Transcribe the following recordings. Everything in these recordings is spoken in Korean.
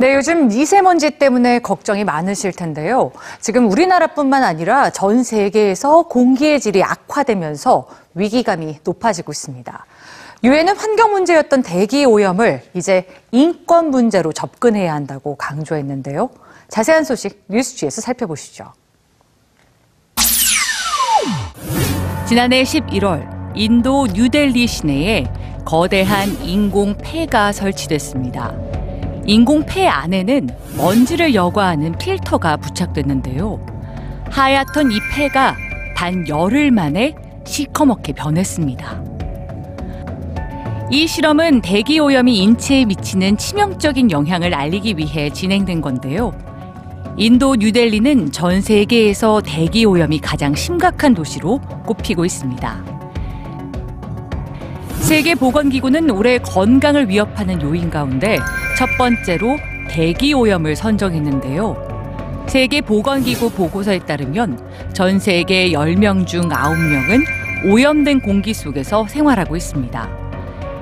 네, 요즘 미세먼지 때문에 걱정이 많으실 텐데요. 지금 우리나라뿐만 아니라 전 세계에서 공기의 질이 악화되면서 위기감이 높아지고 있습니다. 유엔은 환경 문제였던 대기 오염을 이제 인권 문제로 접근해야 한다고 강조했는데요. 자세한 소식 뉴스지에서 살펴보시죠. 지난해 11월 인도 뉴델리 시내에 거대한 인공 폐가 설치됐습니다. 인공 폐 안에는 먼지를 여과하는 필터가 부착됐는데요. 하얗던 이 폐가 단 열흘 만에 시커멓게 변했습니다. 이 실험은 대기 오염이 인체에 미치는 치명적인 영향을 알리기 위해 진행된 건데요. 인도 뉴델리는 전 세계에서 대기 오염이 가장 심각한 도시로 꼽히고 있습니다. 세계보건기구는 올해 건강을 위협하는 요인 가운데 첫 번째로 대기 오염을 선정했는데요. 세계보건기구 보고서에 따르면 전 세계 10명 중 9명은 오염된 공기 속에서 생활하고 있습니다.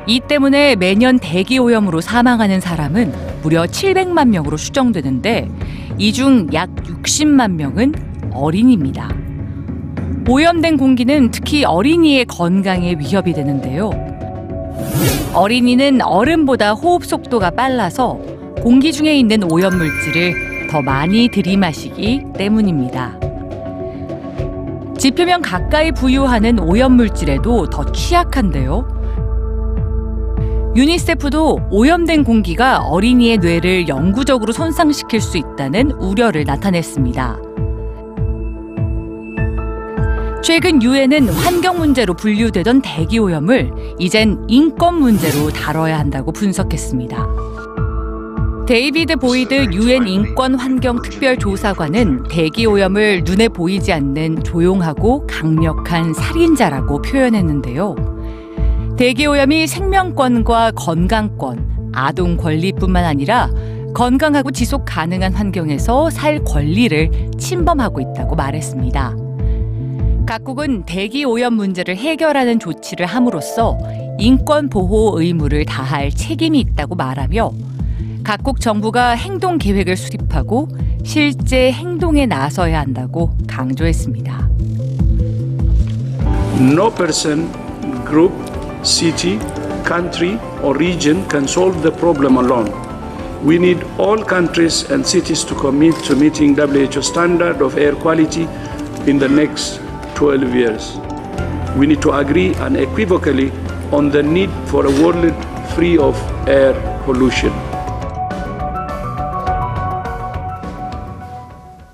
이 때문에 매년 대기 오염으로 사망하는 사람은 무려 700만 명으로 추정되는데 이 중 약 60만 명은 어린이입니다. 오염된 공기는 특히 어린이의 건강에 위협이 되는데요. 어린이는 어른보다 호흡 속도가 빨라서 공기 중에 있는 오염 물질을 더 많이 들이마시기 때문입니다. 지표면 가까이 부유하는 오염 물질에도 더 취약한데요. 유니세프도 오염된 공기가 어린이의 뇌를 영구적으로 손상시킬 수 있다는 우려를 나타냈습니다. 최근 유엔은 환경 문제로 분류되던 대기 오염을 이젠 인권 문제로 다뤄야 한다고 분석했습니다. 데이비드 보이드 유엔 인권 환경 특별 조사관은 대기 오염을 눈에 보이지 않는 조용하고 강력한 살인자라고 표현했는데요. 대기 오염이 생명권과 건강권, 아동 권리뿐만 아니라 건강하고 지속 가능한 환경에서 살 권리를 침범하고 있다고 말했습니다. 각국은 대기 오염 문제를 해결하는 조치를 함으로써 인권 보호 의무를 다할 책임이 있다고 말하며 각국 정부가 행동 계획을 수립하고 실제 행동에 나서야 한다고 강조했습니다. No person, group, city, country, or region can solve the problem alone. We need all countries and cities to commit to meeting WHO standard of air quality in the next 12 years. We need to agree unequivocally on the need for a world free of air pollution.